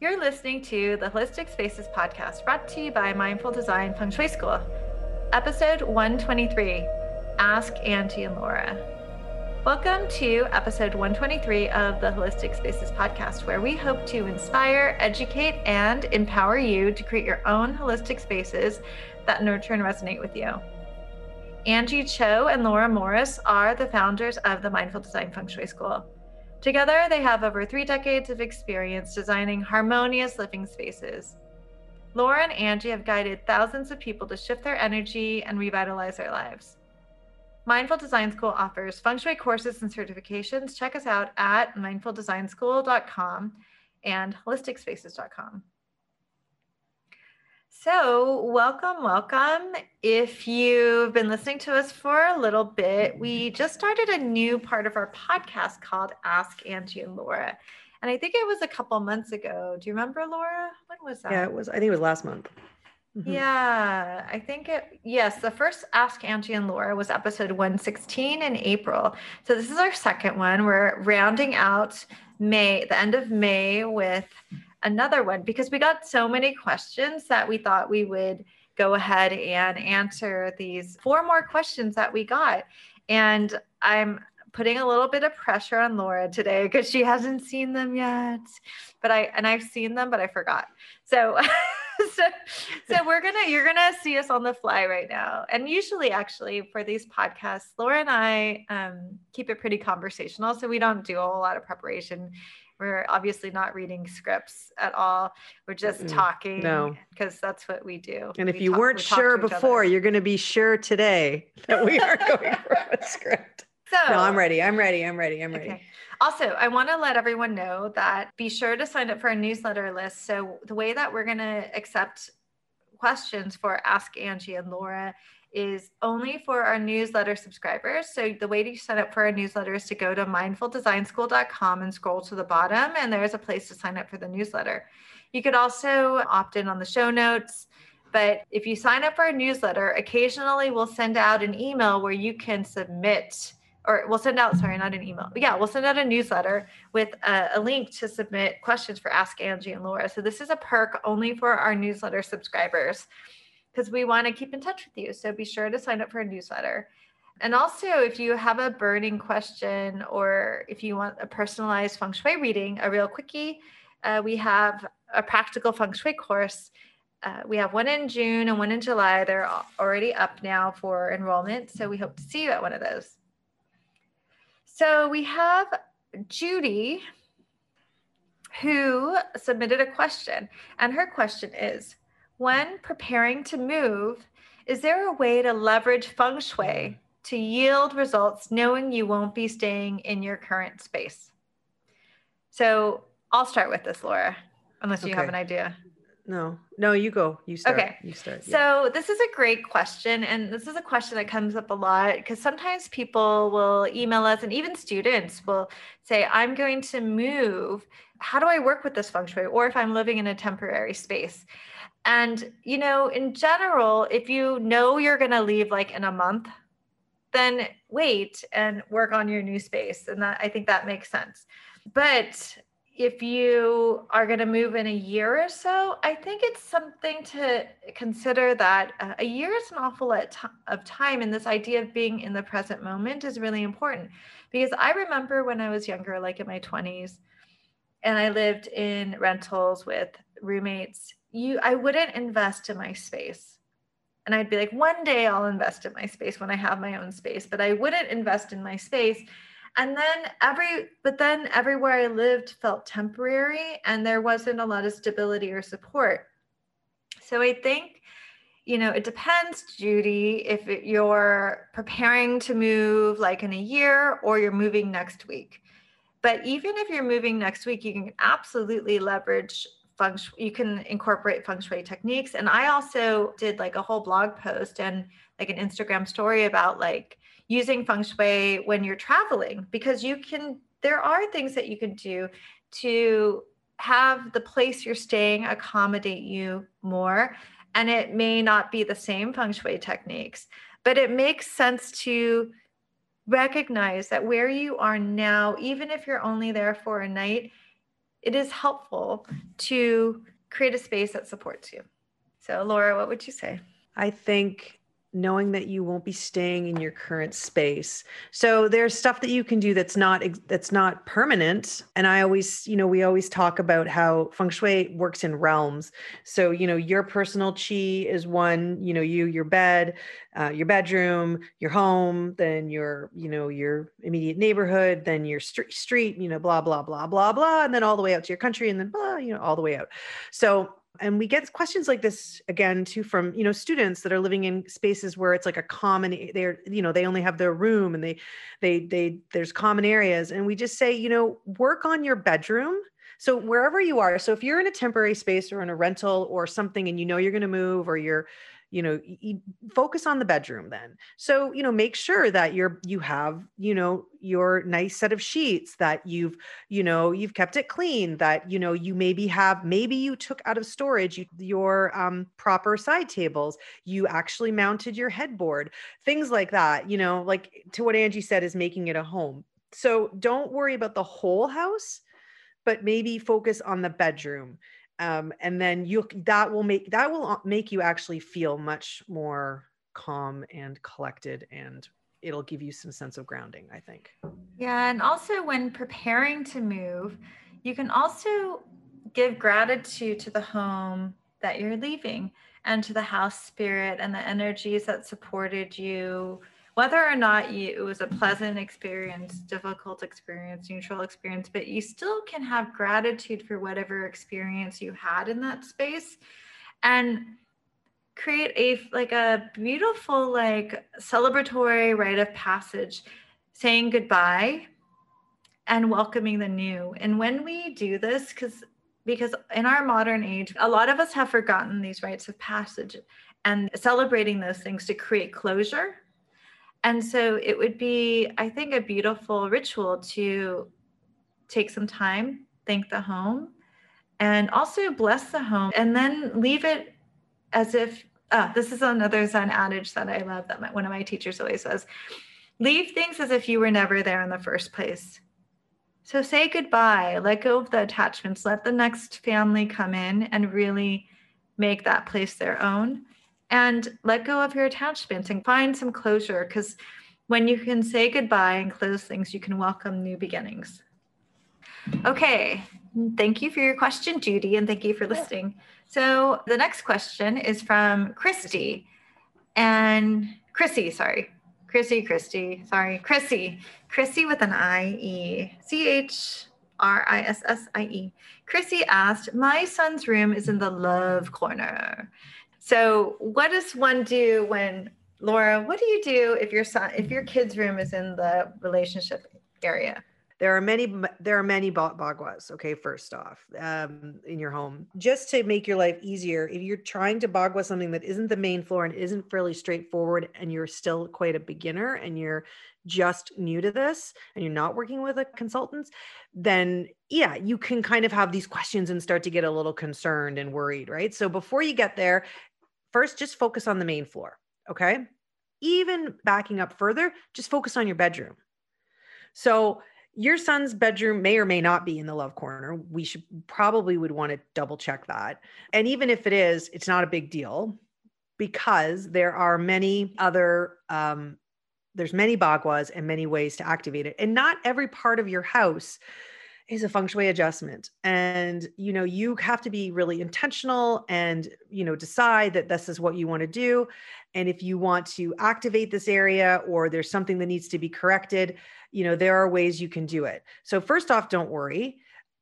You're listening to the Holistic Spaces podcast brought to you by Mindful Design Feng Shui School, episode 123 Ask Anjie and Laura. Welcome to episode 123 of the Holistic Spaces podcast, where we hope to inspire, educate, and empower you to create your own holistic spaces that nurture and resonate with you. Anjie Cho and Laura Morris are the founders of the Mindful Design Feng Shui School. Together, they have over three decades of experience designing harmonious living spaces. Laura and Anjie have guided thousands of people to shift their energy and revitalize their lives. Mindful Design School offers feng shui courses and certifications. Check us out at mindfuldesignschool.com and holisticspaces.com. So, welcome, welcome. If you've been listening to us for a little bit, we just started a new part of our podcast called Ask Anjie and Laura. And I think it was a couple months ago. Do you remember, Laura? When was that? Yeah, it was, I think it was last month. Mm-hmm. Yeah, I think it, yes, the first Ask Anjie and Laura was episode 116 in April. So this is our second one. We're rounding out May, the end of May with another one because we got so many questions that we thought we would go ahead and answer these four more questions that we got. And I'm putting a little bit of pressure on Laura today because she hasn't seen them yet. But I and I've seen them, but I forgot. So so so we're gonna you're gonna see us on the fly right now. And usually actually for these podcasts, Laura and I um, keep it pretty conversational. So we don't do a whole lot of preparation. We're obviously not reading scripts at all. We're just mm talking. No, because that's what we do. And if we you talk, weren't sure before, you're going to be sure today that we are going for a script. So no, I'm ready. I'm ready. I'm ready. I'm ready. Okay. Also, I want to let everyone know that be sure to sign up for our newsletter list. So the way that we're going to accept questions for Ask Anjie and Laura is only for our newsletter subscribers. So the way to sign up for our newsletter is to go to mindfuldesignschool.com and scroll to the bottom, and there's a place to sign up for the newsletter. You could also opt in on the show notes. But if you sign up for our newsletter, occasionally we'll send out an email where you can submit, or we'll send out, sorry, not an email. Yeah, we'll send out a newsletter with a, a link to submit questions for Ask Anjie and Laura. So this is a perk only for our newsletter subscribers because we want to keep in touch with you. So be sure to sign up for a newsletter. And also, if you have a burning question or if you want a personalized feng shui reading, a real quickie, uh, we have a practical feng shui course. Uh, we have one in June and one in July. They're already up now for enrollment. So we hope to see you at one of those. So we have Judy who submitted a question. And her question is when preparing to move, is there a way to leverage feng shui to yield results knowing you won't be staying in your current space? So I'll start with this, Laura, unless you okay. have an idea. No, no, you go. You start. Okay. You start. Yeah. So this is a great question. And this is a question that comes up a lot because sometimes people will email us and even students will say, I'm going to move. How do I work with this feng shui? Or if I'm living in a temporary space. And, you know, in general, if you know you're going to leave like in a month, then wait and work on your new space. And that I think that makes sense. But if you are going to move in a year or so, I think it's something to consider that uh, a year is an awful lot of time. And this idea of being in the present moment is really important because I remember when I was younger, like in my 20s, and I lived in rentals with roommates you I wouldn't invest in my space. And I'd be like, one day I'll invest in my space when I have my own space, but I wouldn't invest in my space. And then every, but then everywhere I lived felt temporary and there wasn't a lot of stability or support. So I think, you know, it depends, Judy, if it, you're preparing to move like in a year or you're moving next week. But even if you're moving next week, you can absolutely leverage feng shui, you can incorporate feng shui techniques. And I also did like a whole blog post and like an Instagram story about like using feng shui when you're traveling because you can, there are things that you can do to have the place you're staying accommodate you more. And it may not be the same feng shui techniques, but it makes sense to recognize that where you are now, even if you're only there for a night, it is helpful to create a space that supports you. So, Laura, what would you say? I think knowing that you won't be staying in your current space. So there's stuff that you can do that's not that's not permanent and I always, you know, we always talk about how feng shui works in realms. So, you know, your personal chi is one, you know, you your bed, uh, your bedroom, your home, then your, you know, your immediate neighborhood, then your street street, you know, blah blah blah blah blah and then all the way out to your country and then blah, you know, all the way out. So and we get questions like this again too from you know students that are living in spaces where it's like a common they're you know they only have their room and they they they there's common areas. And we just say you know work on your bedroom. So wherever you are so if you're in a temporary space or in a rental or something and you know you're going to move or you're you know focus on the bedroom then. So you know make sure that you're you have you know your nice set of sheets that you've you know you've kept it clean that you know you maybe have maybe you took out of storage you, your um, proper side tables. You actually mounted your headboard. Things like that you know like to what anjie said is making it a home. So don't worry about the whole house but maybe focus on the bedroom um, and then you that will make that will uh, make you actually feel much more calm and collected and it'll give you some sense of grounding i think. Yeah and also when preparing to move you can also give gratitude to the home that you're leaving and to the house spirit and the energies that supported you whether or not you, it was a pleasant experience, difficult experience, neutral experience, but you still can have gratitude for whatever experience you had in that space and create a like a beautiful like celebratory rite of passage saying goodbye and welcoming the new. And when we do this because because in our modern age a lot of us have forgotten these rites of passage and celebrating those things to create closure and so it would be, I think, a beautiful ritual to take some time, thank the home, and also bless the home, and then leave it as if. Uh, this is another Zen adage that I love that my, one of my teachers always says leave things as if you were never there in the first place. So say goodbye, let go of the attachments, let the next family come in and really make that place their own and let go of your attachments and find some closure because when you can say goodbye and close things, you can welcome new beginnings. Okay, thank you for your question, Judy, and thank you for listening. So the next question is from Christy and Chrissy, sorry. Chrissy, Christy, sorry, Chrissy, Chrissy with an I E C H R I S S I E. Chrissy asked, My son's room is in the love corner. So, what does one do when Laura? What do you do if your son, if your kid's room is in the relationship area? There are many. There are many baguas. Okay, first off, um, in your home, just to make your life easier. If you're trying to bagua something that isn't the main floor and isn't fairly straightforward, and you're still quite a beginner, and you're just new to this, and you're not working with a consultant, then yeah, you can kind of have these questions and start to get a little concerned and worried, right? So before you get there, First, just focus on the main floor. Okay. Even backing up further, just focus on your bedroom. So, your son's bedroom may or may not be in the love corner. We should probably would want to double check that. And even if it is, it's not a big deal because there are many other um, there's many baguas and many ways to activate it. And not every part of your house is a feng shui adjustment. And you know you have to be really intentional and you know decide that this is what you want to do. And if you want to activate this area or there's something that needs to be corrected you know there are ways you can do it. So first off don't worry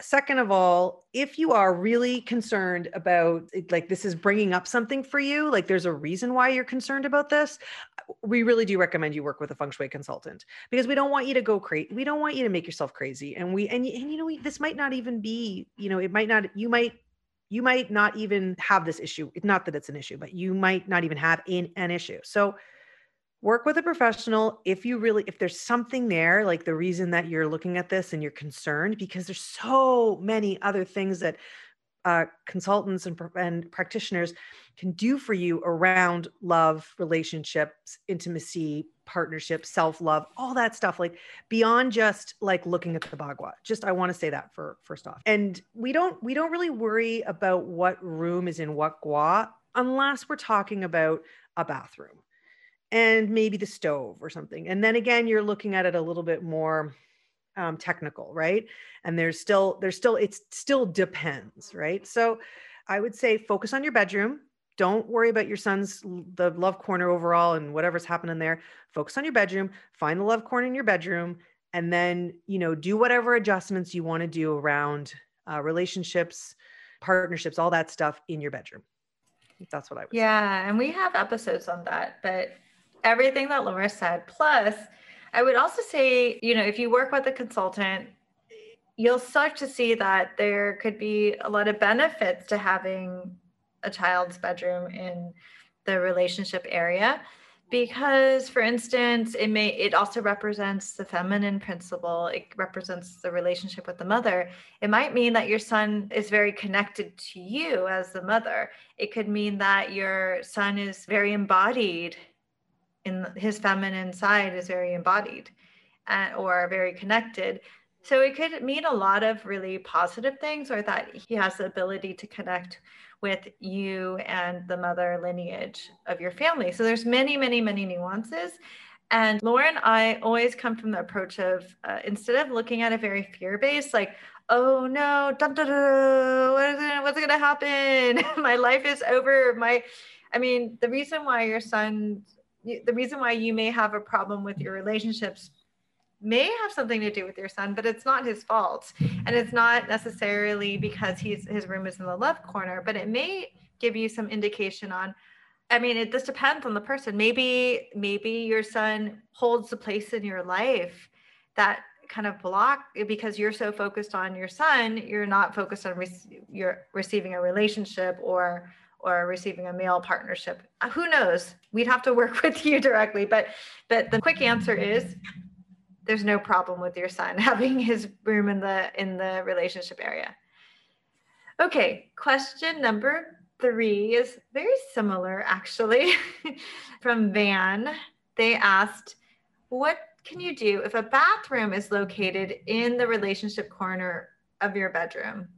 second of all if you are really concerned about like this is bringing up something for you like there's a reason why you're concerned about this we really do recommend you work with a feng shui consultant because we don't want you to go crazy we don't want you to make yourself crazy and we and, and you know we, this might not even be you know it might not you might you might not even have this issue it's not that it's an issue but you might not even have in, an issue. So work with a professional if you really if there's something there like the reason that you're looking at this and you're concerned because there's so many other things that uh, consultants and, and practitioners can do for you around love, relationships, intimacy, partnership, self-love, all that stuff, like beyond just like looking at the bagua. Just I want to say that for first off. And we don't we don't really worry about what room is in what gua unless we're talking about a bathroom and maybe the stove or something. And then again, you're looking at it a little bit more um, technical, right? And there's still, there's still, it still depends, right? So I would say focus on your bedroom. Don't worry about your son's the love corner overall and whatever's happening there. Focus on your bedroom. Find the love corner in your bedroom, and then you know do whatever adjustments you want to do around uh, relationships, partnerships, all that stuff in your bedroom. That's what I would. Yeah, say. and we have episodes on that, but everything that Laura said, plus I would also say, you know, if you work with a consultant, you'll start to see that there could be a lot of benefits to having a child's bedroom in the relationship area. Because for instance it may it also represents the feminine principle. It represents the relationship with the mother. It might mean that your son is very connected to you as the mother. It could mean that your son is very embodied in his feminine side is very embodied uh, or very connected. So it could mean a lot of really positive things, or that he has the ability to connect with you and the mother lineage of your family. So there's many, many, many nuances. And Lauren, I always come from the approach of uh, instead of looking at it very fear based, like, oh no, dun, dun, dun, what is what's going to happen? My life is over. My, I mean, the reason why your son the reason why you may have a problem with your relationships may have something to do with your son, but it's not his fault. And it's not necessarily because he's his room is in the left corner, but it may give you some indication on I mean, it just depends on the person. Maybe maybe your son holds the place in your life that kind of block because you're so focused on your son, you're not focused on re- you're receiving a relationship or or receiving a male partnership. Uh, who knows? We'd have to work with you directly, but but the quick answer is there's no problem with your son having his room in the in the relationship area. Okay, question number 3 is very similar actually from Van. They asked, "What can you do if a bathroom is located in the relationship corner of your bedroom?"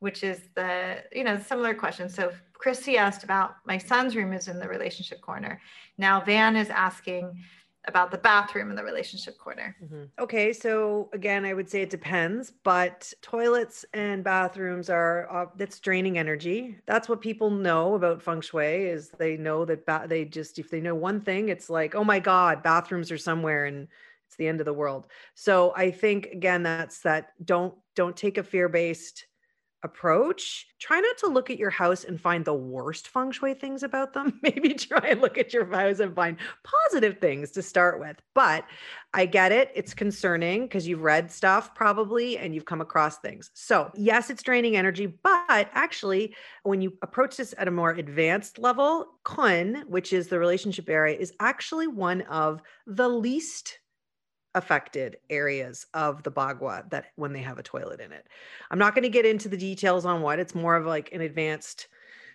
Which is the, you know, similar question. So christy asked about my son's room is in the relationship corner. Now Van is asking about the bathroom in the relationship corner. Mm-hmm. Okay, so again, I would say it depends, but toilets and bathrooms are uh, that's draining energy. That's what people know about feng shui is they know that ba- they just if they know one thing, it's like oh my god, bathrooms are somewhere and it's the end of the world. So I think again, that's that don't don't take a fear based approach, try not to look at your house and find the worst feng shui things about them. Maybe try and look at your house and find positive things to start with. But I get it. It's concerning because you've read stuff probably and you've come across things. So, yes, it's draining energy, but actually, when you approach this at a more advanced level, kun, which is the relationship area, is actually one of the least affected areas of the bagua that when they have a toilet in it. I'm not going to get into the details on what it's more of like an advanced,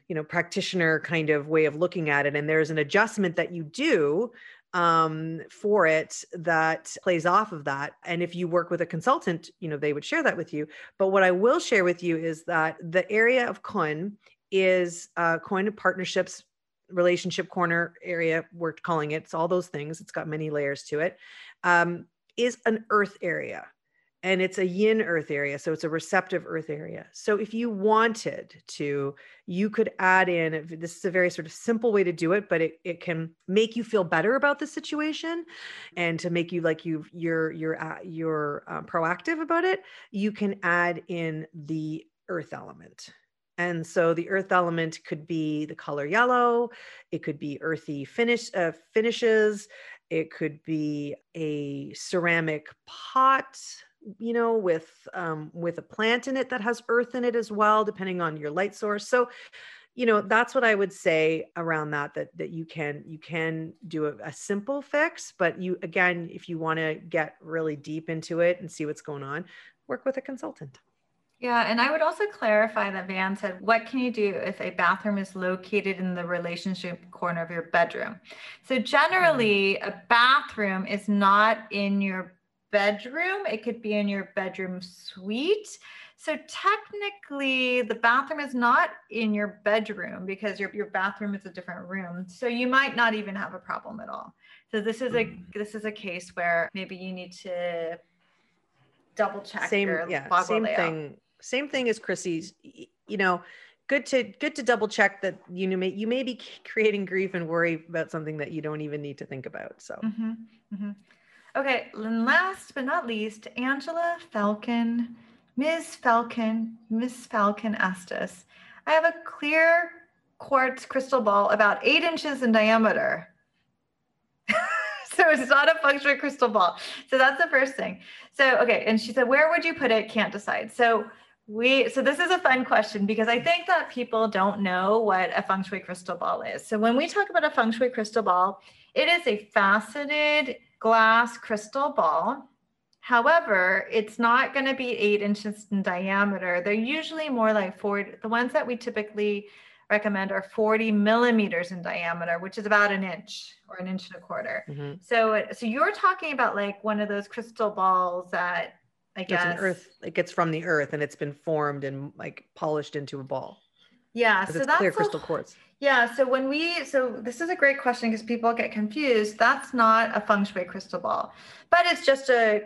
you know, practitioner kind of way of looking at it. And there's an adjustment that you do um, for it that plays off of that. And if you work with a consultant, you know, they would share that with you. But what I will share with you is that the area of kun is uh, kun partnerships relationship corner area we're calling it it's all those things it's got many layers to it um, is an earth area and it's a yin earth area so it's a receptive earth area. So if you wanted to you could add in this is a very sort of simple way to do it but it, it can make you feel better about the situation and to make you like you you're you're uh, you're uh, proactive about it you can add in the earth element. And so the earth element could be the color yellow it could be earthy finish uh, finishes it could be a ceramic pot, you know, with um, with a plant in it that has earth in it as well, depending on your light source. So, you know, that's what I would say around that. That that you can you can do a, a simple fix, but you again, if you want to get really deep into it and see what's going on, work with a consultant. Yeah, and I would also clarify that Van said, what can you do if a bathroom is located in the relationship corner of your bedroom? So generally, mm-hmm. a bathroom is not in your bedroom. It could be in your bedroom suite. So technically, the bathroom is not in your bedroom because your, your bathroom is a different room. So you might not even have a problem at all. So this is a mm. this is a case where maybe you need to double check. Same, yeah, same layout. thing. Same thing as Chrissy's. You know, good to good to double check that you know may you may be creating grief and worry about something that you don't even need to think about. So. Mm-hmm, mm-hmm. Okay, and last but not least, Angela Falcon Ms. Falcon, Ms. Falcon asked us, I have a clear quartz crystal ball about eight inches in diameter. so it's not a functional crystal ball. So that's the first thing. So, okay. And she said, where would you put it? Can't decide. So we, so this is a fun question because I think that people don't know what a feng shui crystal ball is. So when we talk about a feng shui crystal ball, it is a faceted glass crystal ball However, it's not going to be eight inches in diameter. They're usually more like four. The ones that we typically recommend are 40 millimeters in diameter, which is about an inch or an inch and a quarter. Mm-hmm. So, so you're talking about like one of those crystal balls that I guess it's an earth. It gets from the earth and it's been formed and like polished into a ball. Yeah, so that's clear crystal quartz. Yeah, so when we so this is a great question because people get confused. That's not a feng shui crystal ball, but it's just a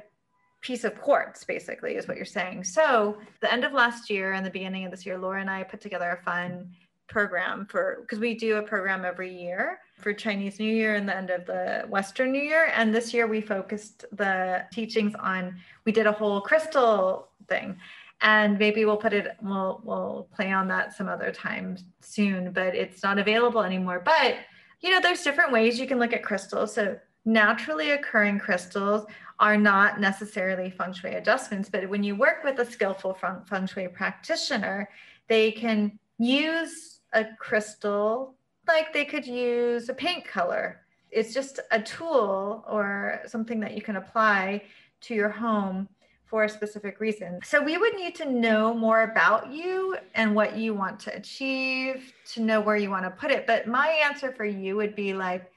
piece of quartz basically is what you're saying so the end of last year and the beginning of this year laura and i put together a fun program for because we do a program every year for chinese new year and the end of the western new year. And this year we focused the teachings on we did a whole crystal thing. And maybe we'll put it we'll we'll play on that some other time soon but it's not available anymore. But you know there's different ways you can look at crystals. So naturally occurring crystals are not necessarily feng shui adjustments, but when you work with a skillful feng shui practitioner, they can use a crystal like they could use a paint color. It's just a tool or something that you can apply to your home for a specific reason. So we would need to know more about you and what you want to achieve to know where you want to put it. But my answer for you would be like,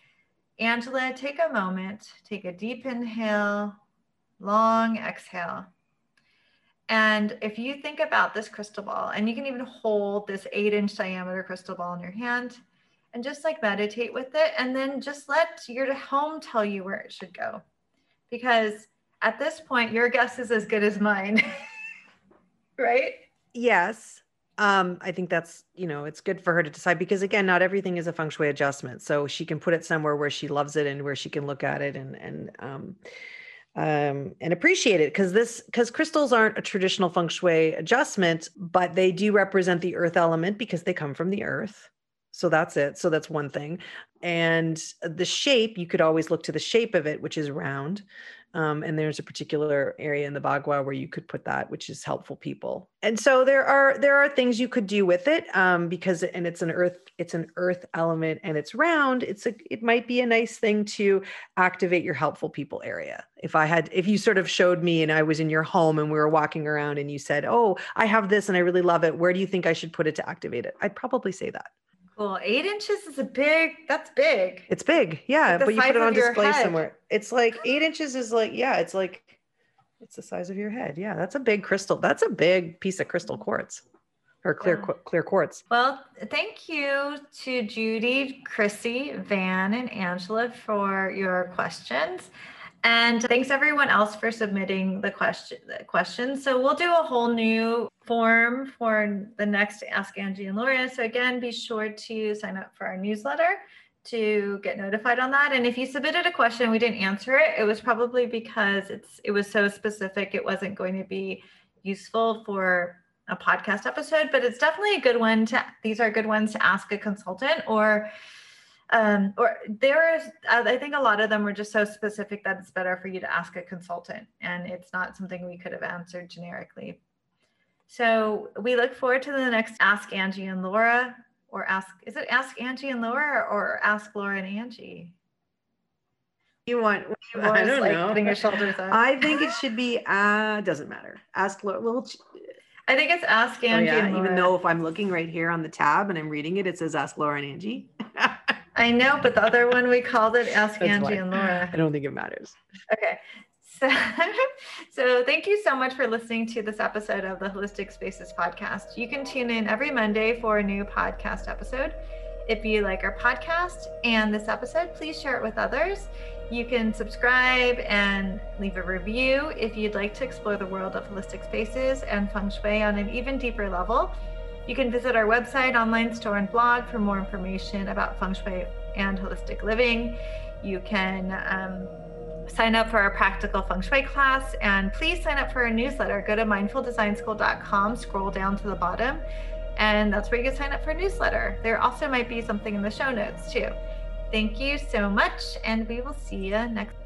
Angela, take a moment, take a deep inhale, long exhale. And if you think about this crystal ball, and you can even hold this eight inch diameter crystal ball in your hand and just like meditate with it, and then just let your home tell you where it should go. Because at this point, your guess is as good as mine, right? Yes um, I think that's, you know, it's good for her to decide because again, not everything is a feng shui adjustment. So she can put it somewhere where she loves it and where she can look at it and, and, um, um, and appreciate it because this because crystals aren't a traditional feng shui adjustment, but they do represent the earth element because they come from the earth. So that's it. So that's one thing. And the shape, you could always look to the shape of it, which is round. Um, and there's a particular area in the Bagua where you could put that, which is helpful people. And so there are there are things you could do with it um, because and it's an earth it's an earth element and it's round. It's a it might be a nice thing to activate your helpful people area. If I had if you sort of showed me and I was in your home and we were walking around and you said, "Oh, I have this and I really love it. Where do you think I should put it to activate it?" I'd probably say that. Well, eight inches is a big, that's big. It's big. Yeah. Like but you put it on display head. somewhere. It's like eight inches is like, yeah, it's like, it's the size of your head. Yeah. That's a big crystal. That's a big piece of crystal quartz or clear, yeah. clear quartz. Well, thank you to Judy, Chrissy, Van, and Angela for your questions. And thanks everyone else for submitting the question the questions. So we'll do a whole new form for the next Ask Anjie and Laura. So again, be sure to sign up for our newsletter to get notified on that. And if you submitted a question we didn't answer it, it was probably because it's it was so specific it wasn't going to be useful for a podcast episode, but it's definitely a good one to these are good ones to ask a consultant or um, or there is i think a lot of them were just so specific that it's better for you to ask a consultant and it's not something we could have answered generically so we look forward to the next ask anjie and laura or ask is it ask anjie and laura or ask laura and anjie you want you I don't like know. putting your shoulders up i think it should be uh doesn't matter ask laura well I think it's Ask Anjie. Oh, yeah. Even though if I'm looking right here on the tab and I'm reading it, it says Ask Laura and Anjie. I know, but the other one we called it Ask That's Anjie fine. and Laura. I don't think it matters. Okay. So, so thank you so much for listening to this episode of the Holistic Spaces podcast. You can tune in every Monday for a new podcast episode. If you like our podcast and this episode, please share it with others. You can subscribe and leave a review if you'd like to explore the world of holistic spaces and feng shui on an even deeper level. You can visit our website, online store, and blog for more information about feng shui and holistic living. You can um, sign up for our practical feng shui class and please sign up for our newsletter. Go to mindfuldesignschool.com, scroll down to the bottom, and that's where you can sign up for a newsletter. There also might be something in the show notes too. Thank you so much, and we will see you next